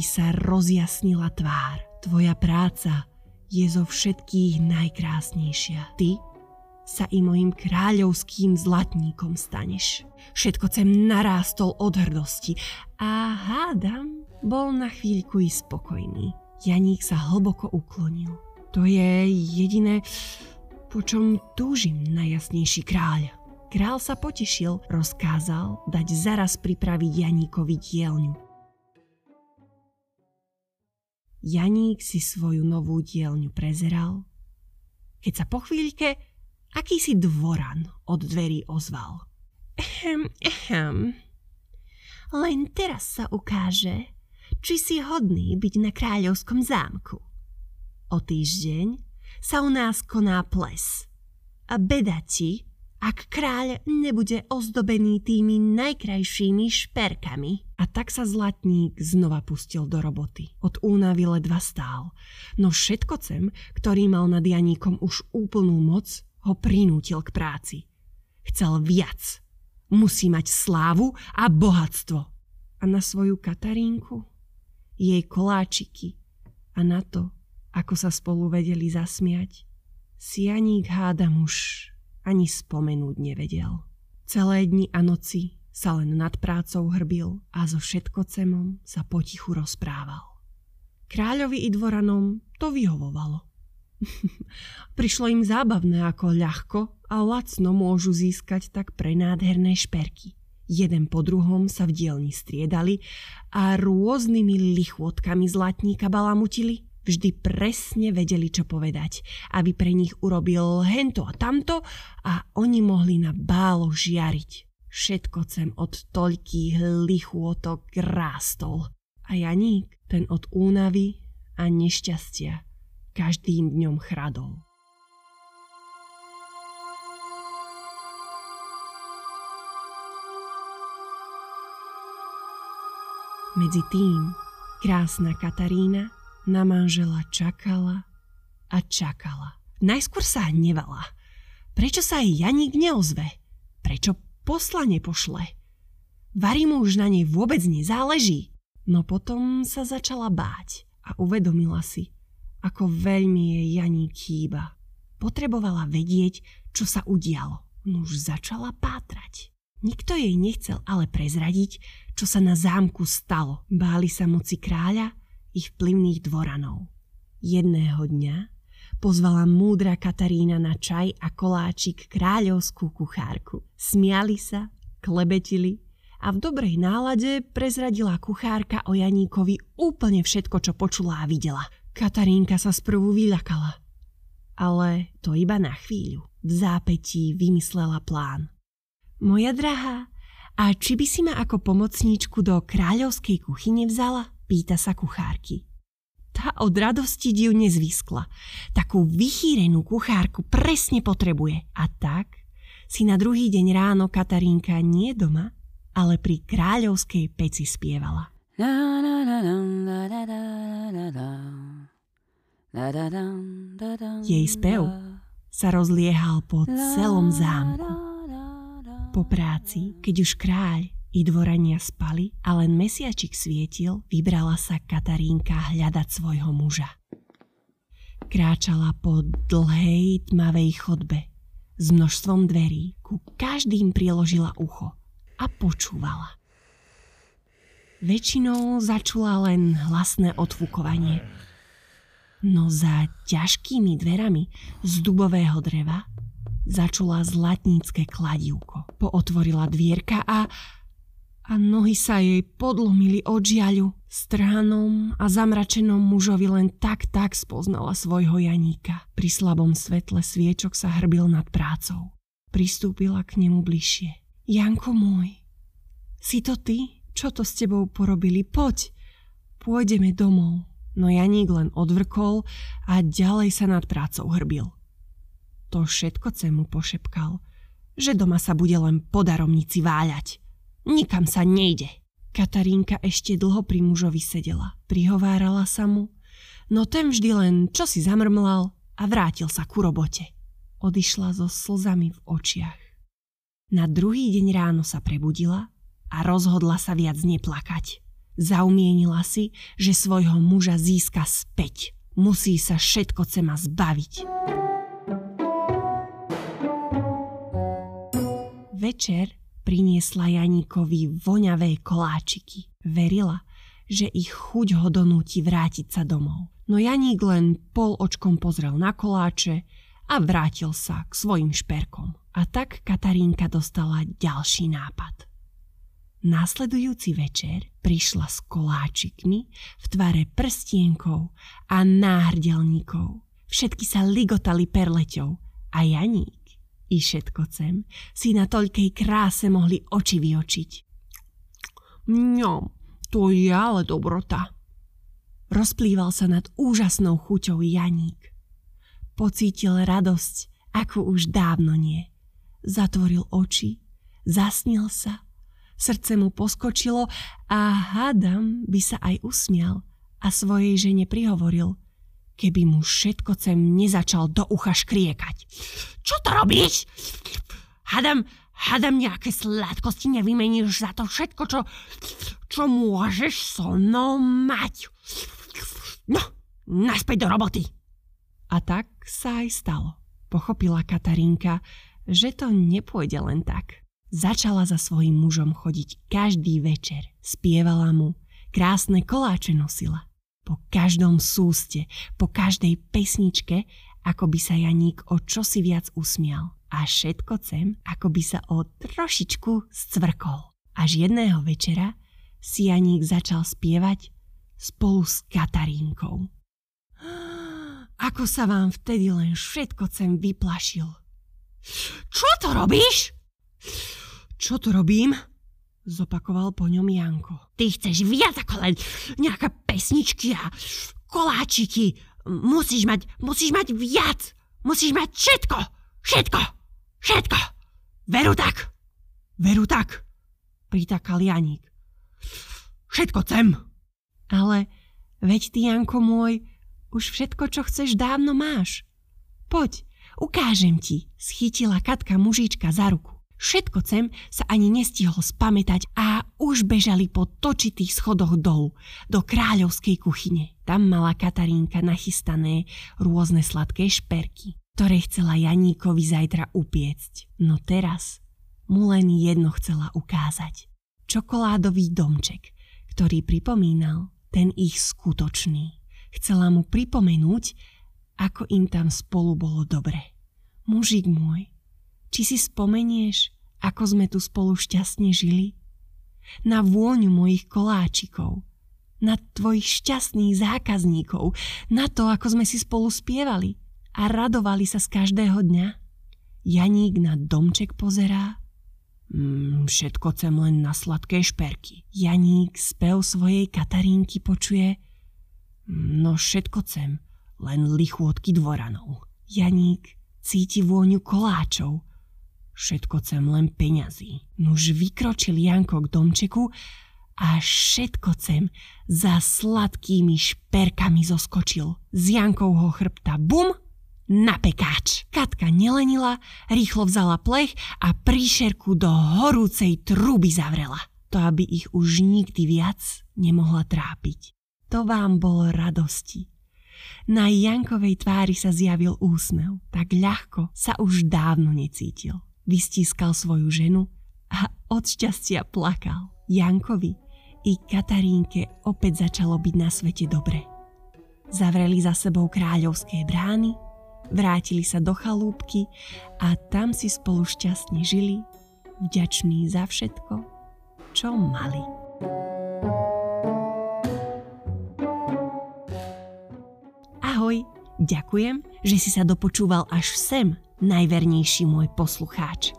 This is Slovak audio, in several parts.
Kráľovi sa rozjasnila tvár. Tvoja práca je zo všetkých najkrásnejšia. Ty sa i mojim kráľovským zlatníkom staneš. Všetko sem narástol od hrdosti a hádam, bol na chvíľku i spokojný. Janík sa hlboko uklonil. To je jediné, po čom túžim najjasnejší kráľ. Král sa potešil, rozkázal dať zaraz pripraviť Janíkovi dielňu. Janík si svoju novú dielňu prezeral, keď sa po chvíľke akýsi dvoran od dverí ozval. Ehem, ehem. Len teraz sa ukáže, či si hodný byť na kráľovskom zámku. O týždeň sa u nás koná ples. A beda ti, ak kráľ nebude ozdobený tými najkrajšími šperkami. A tak sa zlatník znova pustil do roboty. Od únavy ledva stál. No všetkocem, ktorý mal nad Janíkom už úplnú moc, ho prinútil k práci. Chcel viac. Musí mať slávu a bohatstvo. A na svoju Katarínku, jej koláčiky a na to, ako sa spolu vedeli zasmiať, si Janík hádam už ani spomenúť nevedel. Celé dni a noci sa len nad prácou hrbil a so všetkocemom sa potichu rozprával. Kráľovi i dvoranom to vyhovovalo. Prišlo im zábavné, ako ľahko a lacno môžu získať tak prenádherné šperky. Jeden po druhom sa v dielni striedali a rôznymi lichôtkami zlatníka balamutili – vždy presne vedeli, čo povedať, aby pre nich urobil hento a tamto a oni mohli na bálo žiariť. Všetko sem od toľkých lichôtok rástol. A Janík, ten od únavy a nešťastia, každým dňom chradol. Medzi tým krásna Katarína na manžela čakala a čakala. Najskôr sa hnevala. Prečo sa jej Janík neozve? Prečo posla nepošle? Vary mu už na nej vôbec nezáleží. No potom sa začala báť a uvedomila si, ako veľmi jej Janík chýba. Potrebovala vedieť, čo sa udialo. No už začala pátrať. Nikto jej nechcel ale prezradiť, čo sa na zámku stalo. Báli sa moci kráľa ich vplyvných dvoranov. Jedného dňa pozvala múdra Katarína na čaj a koláčik kráľovskú kuchárku. Smiali sa, klebetili a v dobrej nálade prezradila kuchárka o Janíkovi úplne všetko, čo počula a videla. Katarínka sa sprvu vyľakala. Ale to iba na chvíľu. V zápetí vymyslela plán. Moja drahá, a či by si ma ako pomocníčku do kráľovskej kuchyne vzala? Pýta sa kuchárky. Tá od radosti div nezvyskla. Takú vychýrenú kuchárku presne potrebuje. A tak si na druhý deň ráno Katarínka nie doma, ale pri kráľovskej peci spievala. Jej spev sa rozliehal po celom zámku. Po práci, keď už kráľ dvorania spali a len mesiačik svietil, vybrala sa Katarínka hľadať svojho muža. Kráčala po dlhej tmavej chodbe s množstvom dverí, ku každým priložila ucho a počúvala. Väčšinou začula len hlasné odfúkovanie. No za ťažkými dverami z dubového dreva začula zlatnícke kladívko. Pootvorila dvierka a a nohy sa jej podlomili od žiaľu. Strhanom a zamračenom mužovi len tak tak spoznala svojho Janíka. Pri slabom svetle sviečok sa hrbil nad prácou. Pristúpila k nemu bližšie. Janko môj, si to ty? Čo to s tebou porobili? Poď, pôjdeme domov. No Janík len odvrkol a ďalej sa nad prácou hrbil. To všetko mu pošepkal, že doma sa bude len po daromnici váľať. Nikam sa nejde. Katarínka ešte dlho pri mužovi sedela. Prihovárala sa mu, no ten vždy len čo si zamrmlal a vrátil sa ku robote. Odišla so slzami v očiach. Na druhý deň ráno sa prebudila a rozhodla sa viac neplakať. Zaumienila si, že svojho muža získa späť. Musí sa všetko cema zbaviť. Večer priniesla Janíkovi voňavé koláčiky. Verila, že ich chuť ho donúti vrátiť sa domov. No Janík len pol očkom pozrel na koláče a vrátil sa k svojim šperkom. A tak Katarínka dostala ďalší nápad. Následujúci večer prišla s koláčikmi v tvare prstienkov a náhrdelníkov. Všetky sa ligotali perleťou a Janík i všetkocem si na toľkej kráse mohli oči vyočiť. Mňom, to je ale dobrota. Rozplýval sa nad úžasnou chuťou Janík. Pocítil radosť, ako už dávno nie. Zatvoril oči, zasnil sa – Srdce mu poskočilo a hádam by sa aj usmial a svojej žene prihovoril, keby mu všetko cem nezačal do ucha škriekať. Čo to robíš? Hádam, hádam nejaké sladkosti nevymeníš za to všetko, čo, čo môžeš so mnou mať. No, naspäť do roboty. A tak sa aj stalo. Pochopila Katarínka, že to nepôjde len tak. Začala za svojim mužom chodiť každý večer. Spievala mu, krásne koláče nosila. Po každom súste, po každej pesničke, ako by sa Janík o čosi viac usmial. A všetko cem, ako by sa o trošičku scvrkol. Až jedného večera si Janík začal spievať spolu s Katarínkou. Ako sa vám vtedy len všetko cem vyplašil. Čo to robíš? Čo to robím? Zopakoval po ňom Janko. Ty chceš viac ako len nejaké pesničky a koláčiky. Musíš mať, musíš mať viac. Musíš mať všetko. Všetko. Všetko. Veru tak. Veru tak. Pritakal Janík. Všetko chcem. Ale veď ty, Janko môj, už všetko, čo chceš, dávno máš. Poď, ukážem ti, schytila Katka mužička za ruku. Všetko cem sa ani nestihol spamätať a už bežali po točitých schodoch dolu, do kráľovskej kuchyne. Tam mala Katarínka nachystané rôzne sladké šperky, ktoré chcela Janíkovi zajtra upiecť. No teraz mu len jedno chcela ukázať. Čokoládový domček, ktorý pripomínal ten ich skutočný. Chcela mu pripomenúť, ako im tam spolu bolo dobre. Mužik môj, či si spomenieš, ako sme tu spolu šťastne žili? Na vôňu mojich koláčikov, na tvojich šťastných zákazníkov, na to, ako sme si spolu spievali a radovali sa z každého dňa? Janík na domček pozerá. Mm, všetko chcem len na sladké šperky. Janík spev svojej Katarínky počuje. Mm, no všetko chcem, len lichôdky dvoranov. Janík cíti vôňu koláčov Všetko chcem len peňazí. Nuž vykročil Janko k domčeku a všetko chcem za sladkými šperkami zoskočil. Z Jankovho chrbta bum na pekáč. Katka nelenila, rýchlo vzala plech a príšerku do horúcej truby zavrela. To, aby ich už nikdy viac nemohla trápiť. To vám bolo radosti. Na Jankovej tvári sa zjavil úsmev, tak ľahko sa už dávno necítil vystískal svoju ženu a od šťastia plakal. Jankovi i Katarínke opäť začalo byť na svete dobre. Zavreli za sebou kráľovské brány, vrátili sa do chalúbky a tam si spolu šťastne žili, vďační za všetko, čo mali. Ahoj, ďakujem, že si sa dopočúval až sem najvernejší môj poslucháč.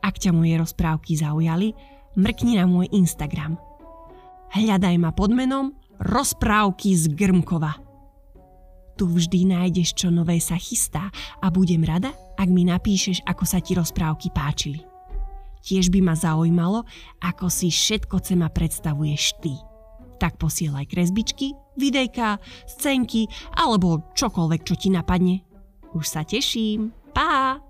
Ak ťa moje rozprávky zaujali, mrkni na môj Instagram. Hľadaj ma pod menom Rozprávky z Grmkova. Tu vždy nájdeš, čo nové sa chystá a budem rada, ak mi napíšeš, ako sa ti rozprávky páčili. Tiež by ma zaujímalo, ako si všetko cema predstavuješ ty. Tak posielaj kresbičky, videjka, scénky alebo čokoľvek, čo ti napadne. Už sa teším. pa!